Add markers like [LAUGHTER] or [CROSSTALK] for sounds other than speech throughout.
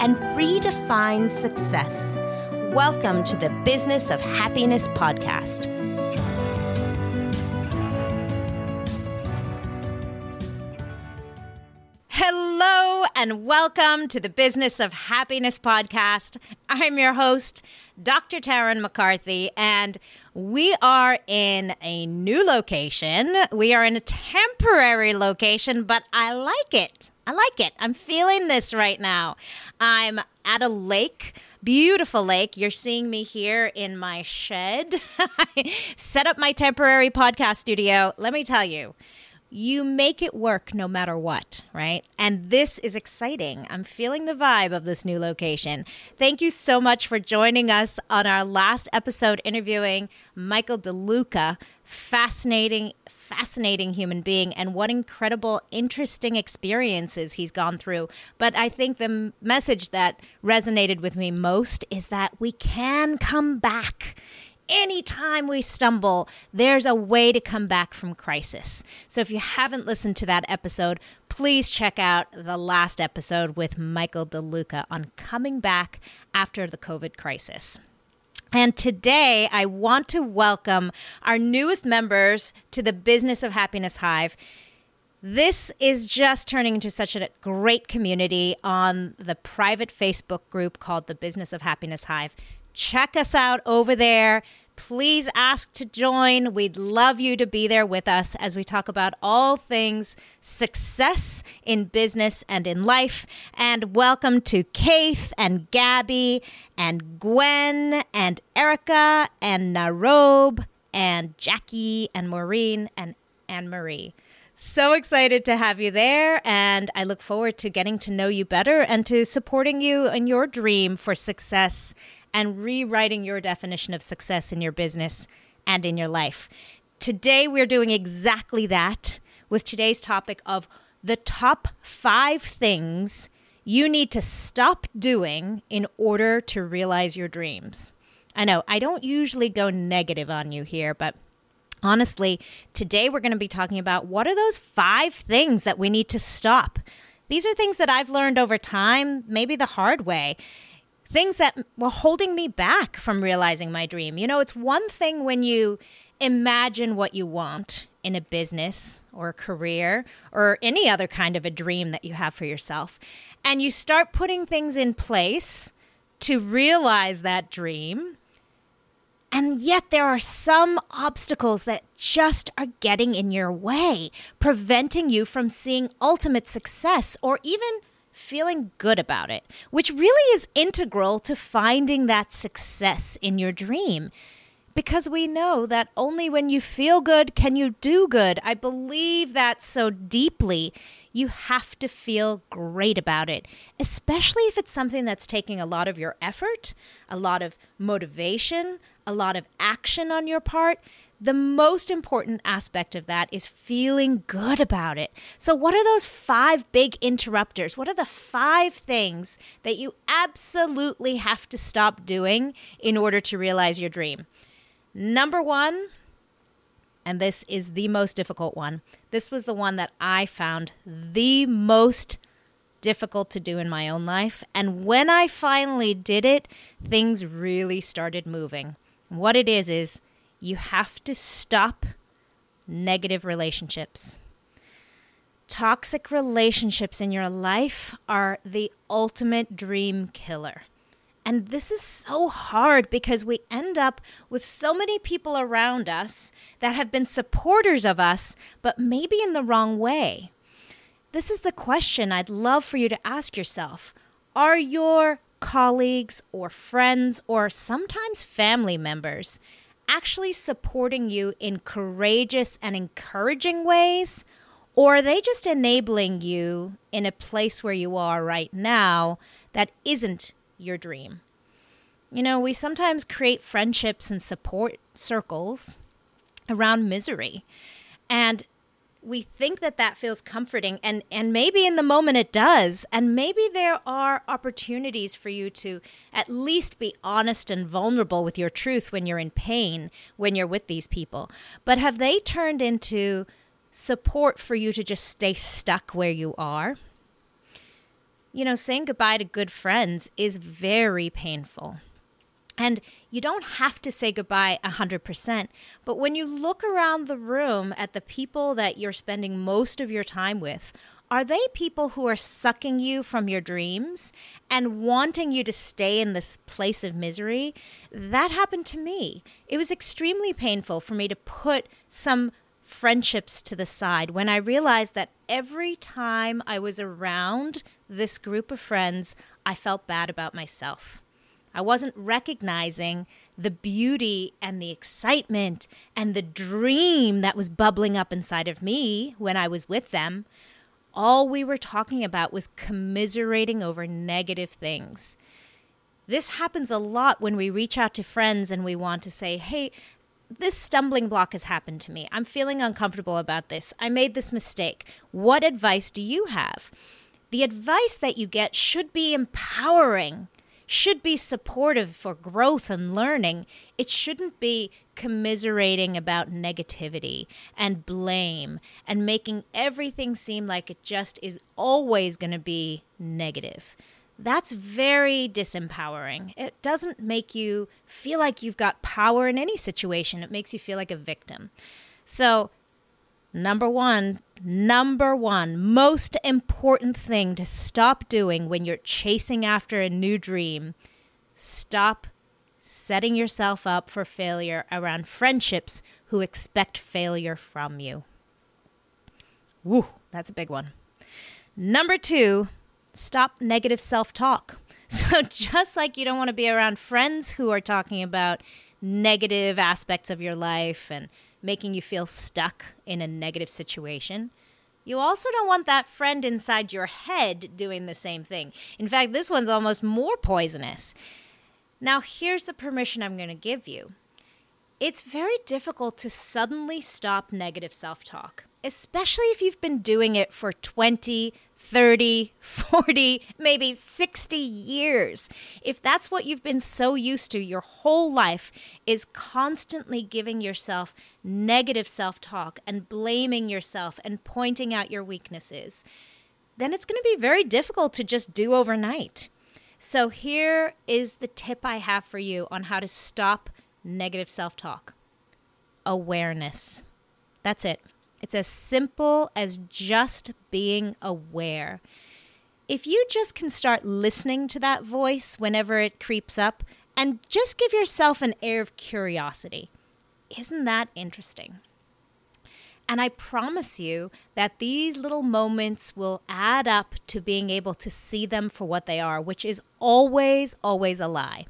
and redefine success. Welcome to the Business of Happiness podcast. Hello and welcome to the Business of Happiness podcast. I'm your host, Dr. Tarryn MacCarthy, and we are in a new location. We are in a temporary location, but I like it. I like it. I'm feeling this right now. I'm at a lake beautiful lake. You're seeing me here in my shed. [LAUGHS] I set up my temporary podcast studio. Let me tell you, you make it work no matter what, right? And this is exciting. I'm feeling the vibe of this new location. Thank you so much for joining us on our last episode interviewing Michael DeLuca. Fascinating, fascinating human being, and what incredible, interesting experiences he's gone through. But I think the message that resonated with me most is that we can come back anytime we stumble, there's a way to come back from crisis. So if you haven't listened to that episode, please check out the last episode with Michael DeLuca on coming back after the COVID crisis. And today, I want to welcome our newest members to the Business of Happiness Hive. This is just turning into such a great community on the private Facebook group called the Business of Happiness Hive. Check us out over there. Please ask to join. We'd love you to be there with us as we talk about all things success in business and in life. And welcome to Kaith and Gabby and Gwen and Erica and Narobe and Jackie and Maureen and Anne Marie. So excited to have you there, and I look forward to getting to know you better and to supporting you in your dream for success and rewriting your definition of success in your business and in your life. Today, we're doing exactly that with today's topic of the top five things you need to stop doing in order to realize your dreams. I know I don't usually go negative on you here, but honestly, today we're going to be talking about what are those five things that we need to stop. These are things that I've learned over time, maybe the hard way things that were holding me back from realizing my dream. You know, it's one thing when you imagine what you want in a business or a career or any other kind of a dream that you have for yourself, and you start putting things in place to realize that dream. And yet, there are some obstacles that just are getting in your way, preventing you from seeing ultimate success or even feeling good about it, which really is integral to finding that success in your dream. Because we know that only when you feel good can you do good. I believe that so deeply. You have to feel great about it, especially if it's something that's taking a lot of your effort, a lot of motivation, a lot of action on your part the most important aspect of that is feeling good about it. So, what are those five big interrupters? What are the five things that you absolutely have to stop doing in order to realize your dream? Number one, and this is the most difficult one, this was the one that I found the most difficult to do in my own life. And when I finally did it, things really started moving. What it is, is you have to stop negative relationships. Toxic relationships in your life are the ultimate dream killer. And this is so hard because we end up with so many people around us that have been supporters of us, but maybe in the wrong way. This is the question I'd love for you to ask yourself Are your colleagues or friends or sometimes family members actually supporting you in courageous and encouraging ways? Or are they just enabling you in a place where you are right now that isn't your dream? You know, we sometimes create friendships and support circles around misery. And we think that that feels comforting and and maybe in the moment it does and maybe there are opportunities for you to at least be honest and vulnerable with your truth when you're in pain when you're with these people. But have they turned into support for you to just stay stuck where you are? You know saying goodbye to good friends is very painful and you don't have to say goodbye 100%. But when you look around the room at the people that you're spending most of your time with, are they people who are sucking you from your dreams and wanting you to stay in this place of misery? That happened to me. It was extremely painful for me to put some friendships to the side when I realized that every time I was around this group of friends, I felt bad about myself. I wasn't recognizing the beauty and the excitement and the dream that was bubbling up inside of me when I was with them. All we were talking about was commiserating over negative things. This happens a lot when we reach out to friends and we want to say, hey, this stumbling block has happened to me. I'm feeling uncomfortable about this. I made this mistake. What advice do you have? The advice that you get should be empowering should be supportive for growth and learning. It shouldn't be commiserating about negativity and blame and making everything seem like it just is always going to be negative. That's very disempowering. It doesn't make you feel like you've got power in any situation. It makes you feel like a victim. So, Number one, number one, most important thing to stop doing when you're chasing after a new dream stop setting yourself up for failure around friendships who expect failure from you. Woo, that's a big one. Number two, stop negative self talk. [LAUGHS] So, just like you don't want to be around friends who are talking about negative aspects of your life and making you feel stuck in a negative situation. You also don't want that friend inside your head doing the same thing. In fact, this one's almost more poisonous. Now, here's the permission I'm going to give you. It's very difficult to suddenly stop negative self talk, especially if you've been doing it for 20, 30, 40, maybe 60 years. If that's what you've been so used to your whole life is constantly giving yourself negative self-talk and blaming yourself and pointing out your weaknesses, then it's going to be very difficult to just do overnight. So here is the tip I have for you on how to stop negative self-talk. Awareness. That's it. It's as simple as just being aware. If you just can start listening to that voice whenever it creeps up and just give yourself an air of curiosity, isn't that interesting? And I promise you that these little moments will add up to being able to see them for what they are, which is always, always a lie.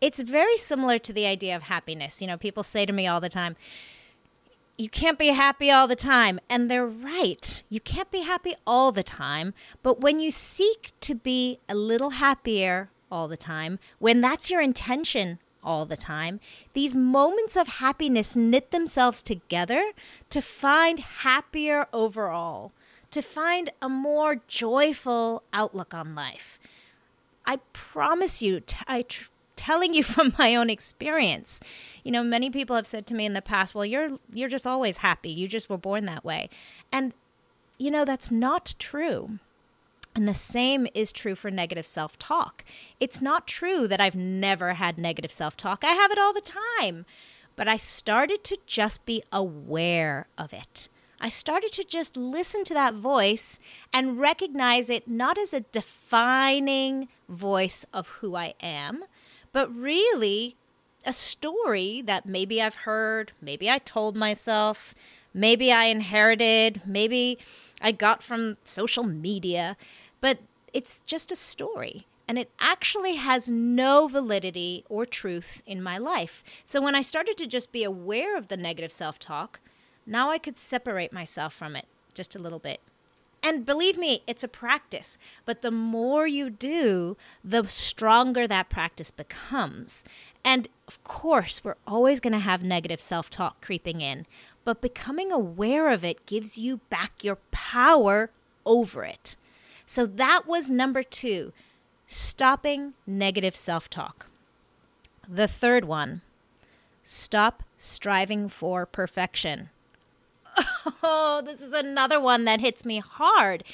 It's very similar to the idea of happiness. You know, people say to me all the time, you can't be happy all the time. And they're right. You can't be happy all the time. But when you seek to be a little happier all the time, when that's your intention all the time, these moments of happiness knit themselves together to find happier overall, to find a more joyful outlook on life. I promise you, I tr- telling you [LAUGHS] from my own experience. You know, many people have said to me in the past, "Well, you're you're just always happy. You just were born that way." And you know, that's not true. And the same is true for negative self talk. It's not true that I've never had negative self talk. I have it all the time. But I started to just be aware of it. I started to just listen to that voice and recognize it not as a defining voice of who I am, but really a story that maybe I've heard, maybe I told myself, maybe I inherited, maybe I got from social media, but it's just a story. And it actually has no validity or truth in my life. So when I started to just be aware of the negative self talk, now I could separate myself from it just a little bit. And believe me, it's a practice. But the more you do, the stronger that practice becomes. And of course, we're always going to have negative self talk creeping in, but becoming aware of it gives you back your power over it. So that was number two stopping negative self talk. The third one stop striving for perfection. [LAUGHS] Oh, this is another one that hits me hard.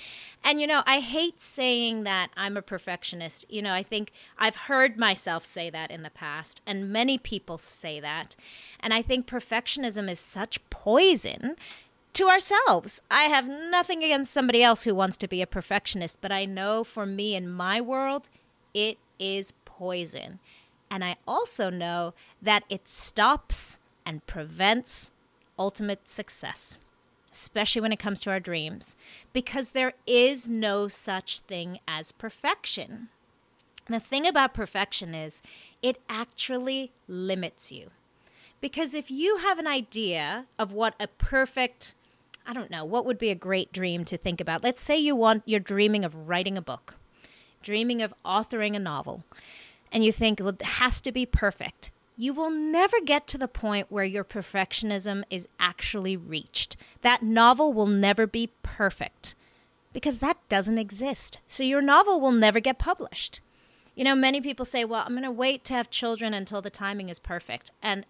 And, you know, I hate saying that I'm a perfectionist. You know, I think I've heard myself say that in the past, and many people say that. And I think perfectionism is such poison to ourselves. I have nothing against somebody else who wants to be a perfectionist, but I know for me in my world, it is poison. And I also know that it stops and prevents ultimate success, especially when it comes to our dreams, because there is no such thing as perfection. The thing about perfection is it actually limits you. Because if you have an idea of what a perfect, I don't know, what would be a great dream to think about? Let's say you want you're dreaming of writing a book, dreaming of authoring a novel, and you think it has to be perfect you will never get to the point where your perfectionism is actually reached. That novel will never be perfect because that doesn't exist. So your novel will never get published. You know, many people say, well, I'm going to wait to have children until the timing is perfect. And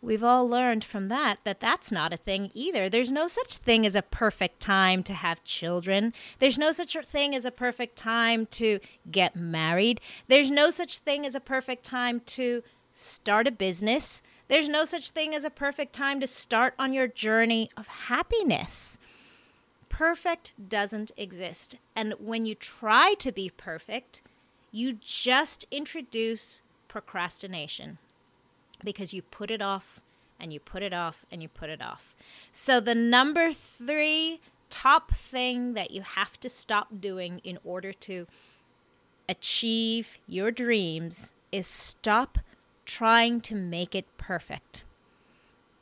we've all learned from that that that's not a thing either. There's no such thing as a perfect time to have children. There's no such thing as a perfect time to get married. There's no such thing as a perfect time to start a business. There's no such thing as a perfect time to start on your journey of happiness. Perfect doesn't exist. And when you try to be perfect, you just introduce procrastination because you put it off and you put it off and you put it off. So, the number three top thing that you have to stop doing in order to achieve your dreams is stop trying to make it perfect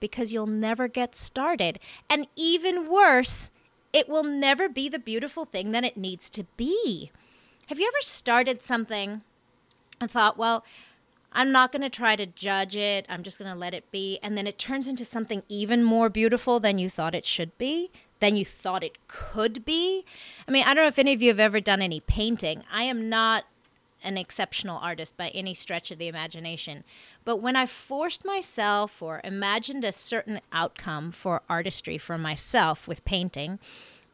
because you'll never get started. And even worse, it will never be the beautiful thing that it needs to be. Have you ever started something and thought, well, I'm not going to try to judge it. I'm just going to let it be. And then it turns into something even more beautiful than you thought it should be, than you thought it could be. I mean, I don't know if any of you have ever done any painting. I am not an exceptional artist by any stretch of the imagination. But when I forced myself or imagined a certain outcome for artistry for myself with painting,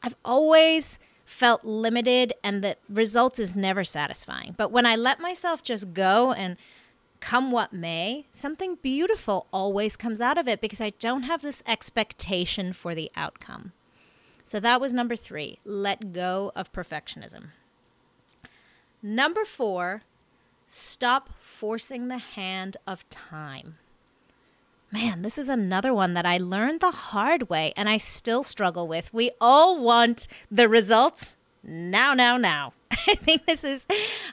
I've always felt limited and the result is never satisfying. But when I let myself just go and come what may, something beautiful always comes out of it because I don't have this expectation for the outcome. So that was number three let go of perfectionism. Number four, stop forcing the hand of time. Man, this is another one that I learned the hard way and I still struggle with. We all want the results now, now, now. [LAUGHS] I think this is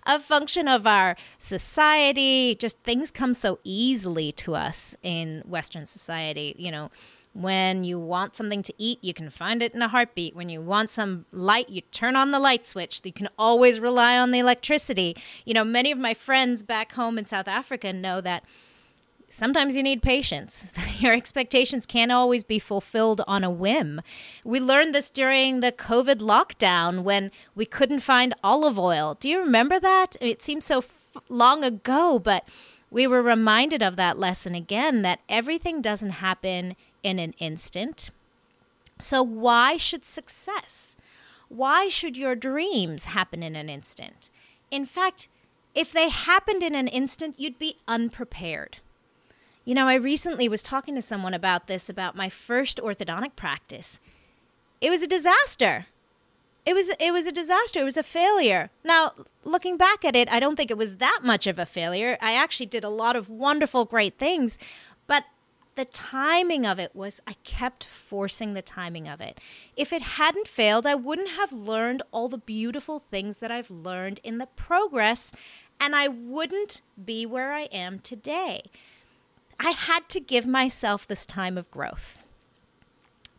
a function of our society. Just things come so easily to us in Western society. You know, when you want something to eat, you can find it in a heartbeat. When you want some light, you turn on the light switch. You can always rely on the electricity. You know, many of my friends back home in South Africa know that sometimes you need patience. [LAUGHS] Your expectations can't always be fulfilled on a whim. We learned this during the COVID lockdown when we couldn't find olive oil. Do you remember that? It seems so f- long ago, but we were reminded of that lesson again that everything doesn't happen in an instant. So, why should success? Why should your dreams happen in an instant? In fact, if they happened in an instant, you'd be unprepared. You know, I recently was talking to someone about this about my first orthodontic practice. It was a disaster. It was it was a disaster. It was a failure. Now, looking back at it, I don't think it was that much of a failure. I actually did a lot of wonderful great things, the timing of it was I kept forcing the timing of it. If it hadn't failed, I wouldn't have learned all the beautiful things that I've learned in the progress, and I wouldn't be where I am today. I had to give myself this time of growth.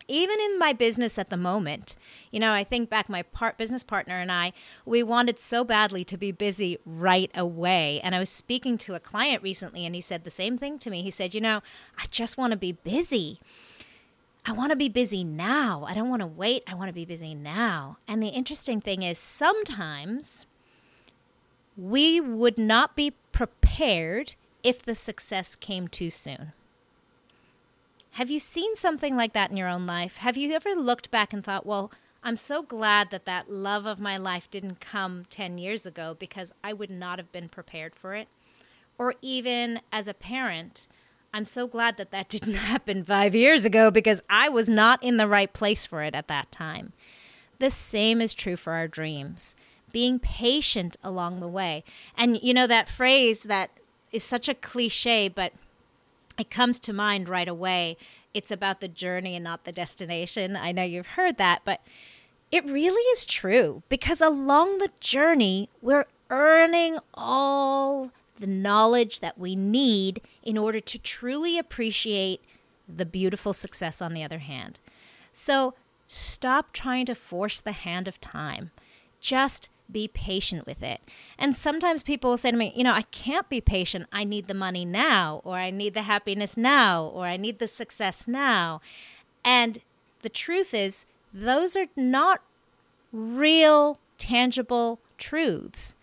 Even in my business at the moment you know i think back my part business partner and i we wanted so badly to be busy right away. And i was speaking to a client recently and he said the same thing to me. He said you know i just want to be busy. I want to be busy now. I don't want to wait. I want to be busy now. And the interesting thing is sometimes we would not be prepared if the success came too soon have you seen something like that in your own life? Have you ever looked back and thought, well, I'm so glad that that love of my life didn't come 10 years ago because I would not have been prepared for it? Or even as a parent, I'm so glad that that [LAUGHS] didn't happen five years ago because I was not in the right place for it at that time. The same is true for our dreams. Being patient along the way. And you know, that phrase that is such a cliche, but it comes to mind right away. It's about the journey and not the destination. I know you've heard that, but it really is true because along the journey, we're earning all the knowledge that we need in order to truly appreciate the beautiful success on the other hand. So stop trying to force the hand of time. Just be patient with it. And sometimes people will say to me, you know, I can't be patient. I need the money now, or I need the happiness now, or I need the success now. And the truth is, those are not real, tangible truths.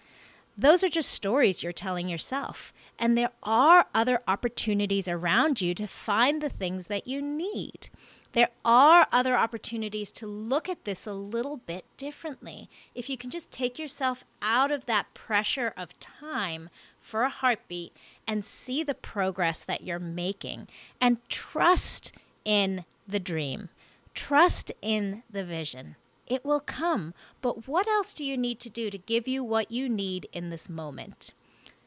Those are just stories you're telling yourself. And there are other opportunities around you to find the things that you need there are other opportunities to look at this a little bit differently. If you can just take yourself out of that pressure of time for a heartbeat and see the progress that you're making and trust in the dream, trust in the vision. It will come. But what else do you need to do to give you what you need in this moment?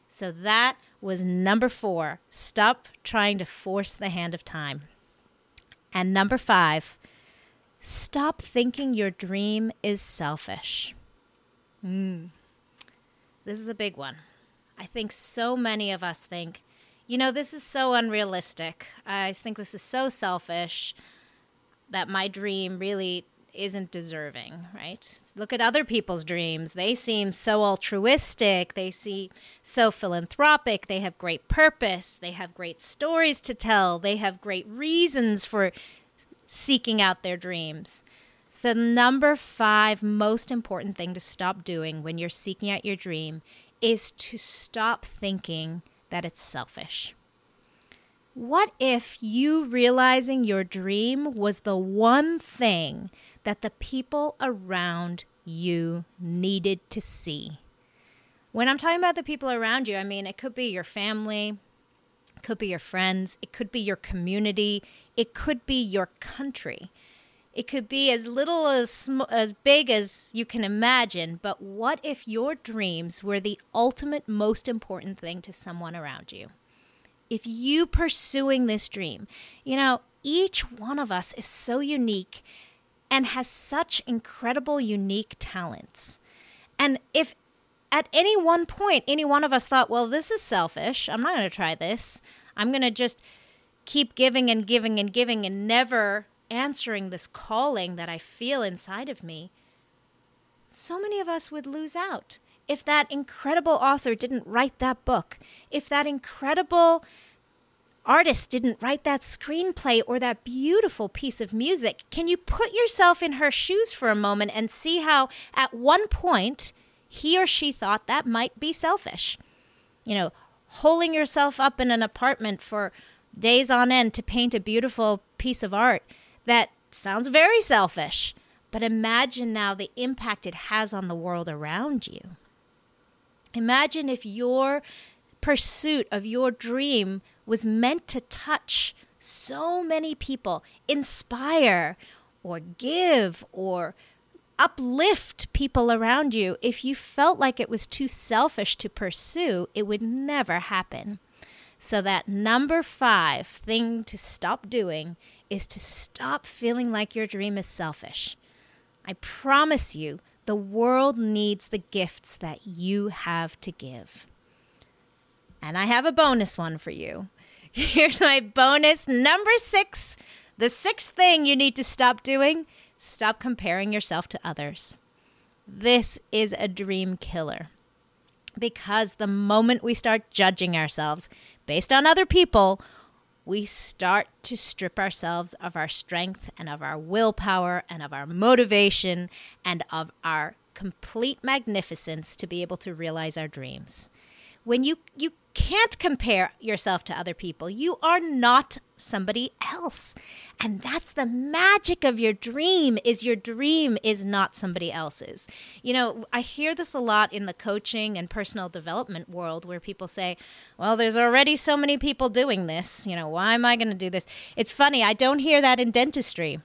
So that was number four. Stop trying to force the hand of time. And number five, stop thinking your dream is selfish. Mm. This is a big one. I think so many of us think, you know, this is so unrealistic. I think this is so selfish that my dream really isn't deserving, right? Look at other people's dreams. They seem so altruistic. They seem so philanthropic. They have great purpose. They have great stories to tell. They have great reasons for seeking out their dreams. The number five most important thing to stop doing when you're seeking out your dream is to stop thinking that it's selfish. What if you realizing your dream was the one thing that the people around you needed to see. When I'm talking about the people around you, I mean, it could be your family, it could be your friends, it could be your community, it could be your country. It could be as little as sm- as big as you can imagine, but what if your dreams were the ultimate most important thing to someone around you? If you pursuing this dream, you know, each one of us is so unique and has such incredible, unique talents. And if at any one point any one of us thought, well, this is selfish, I'm not going to try this, I'm going to just keep giving and giving and giving and never answering this calling that I feel inside of me, so many of us would lose out. If that incredible author didn't write that book, if that incredible artist didn't write that screenplay or that beautiful piece of music. Can you put yourself in her shoes for a moment and see how, at one point, he or she thought that might be selfish? You know, holding yourself up in an apartment for days on end to paint a beautiful piece of art that sounds very selfish. But imagine now the impact it has on the world around you. Imagine if your pursuit of your dream was meant to touch so many people, inspire or give or uplift people around you. If you felt like it was too selfish to pursue, it would never happen. So, that number five thing to stop doing is to stop feeling like your dream is selfish. I promise you, the world needs the gifts that you have to give. And I have a bonus one for you. [LAUGHS] Here's my bonus number six The sixth thing you need to stop doing stop comparing yourself to others. This is a dream killer. Because the moment we start judging ourselves based on other people, we start to strip ourselves of our strength and of our willpower and of our motivation and of our complete magnificence to be able to realize our dreams. When you you can't compare yourself to other people. You are not somebody else. And that's the magic of your dream is your dream is not somebody else's. You know, I hear this a lot in the coaching and personal development world where people say, "Well, there's already so many people doing this, you know, why am I going to do this?" It's funny, I don't hear that in dentistry.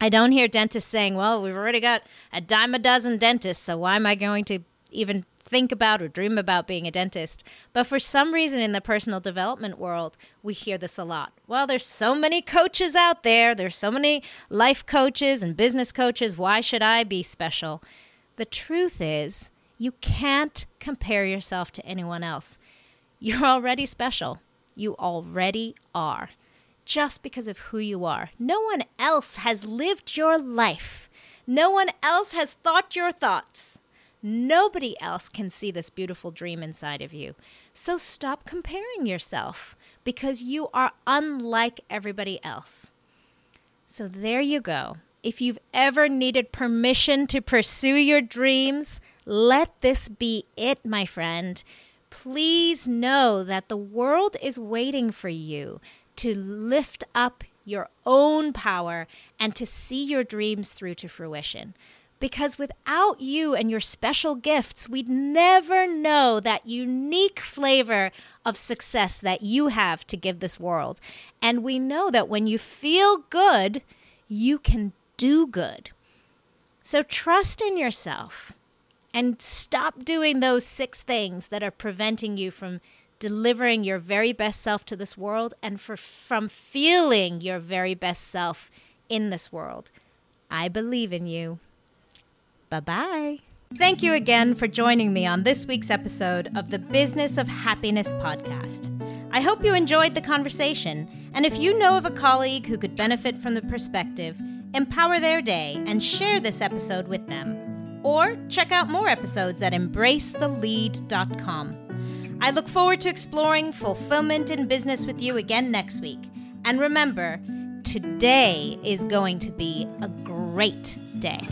I don't hear dentists saying, "Well, we've already got a dime a dozen dentists, so why am I going to even think about or dream about being a dentist. But for some reason in the personal development world, we hear this a lot. Well, there's so many coaches out there, there's so many life coaches and business coaches. Why should I be special? The truth is, you can't compare yourself to anyone else. You're already special. You already are. Just because of who you are. No one else has lived your life. No one else has thought your thoughts. Nobody else can see this beautiful dream inside of you. So stop comparing yourself because you are unlike everybody else. So there you go. If you've ever needed permission to pursue your dreams, let this be it, my friend. Please know that the world is waiting for you to lift up your own power and to see your dreams through to fruition because without you and your special gifts, we'd never know that unique flavor of success that you have to give this world. And we know that when you feel good, you can do good. So trust in yourself and stop doing those six things that are preventing you from delivering your very best self to this world and for, from feeling your very best self in this world. I believe in you. Bye bye. Thank you again for joining me on this week's episode of the Business of Happiness podcast. I hope you enjoyed the conversation, and if you know of a colleague who could benefit from the perspective, empower their day and share this episode with them. Or check out more episodes at embracethelead.com. I look forward to exploring fulfillment in business with you again next week. And remember, today is going to be a great day.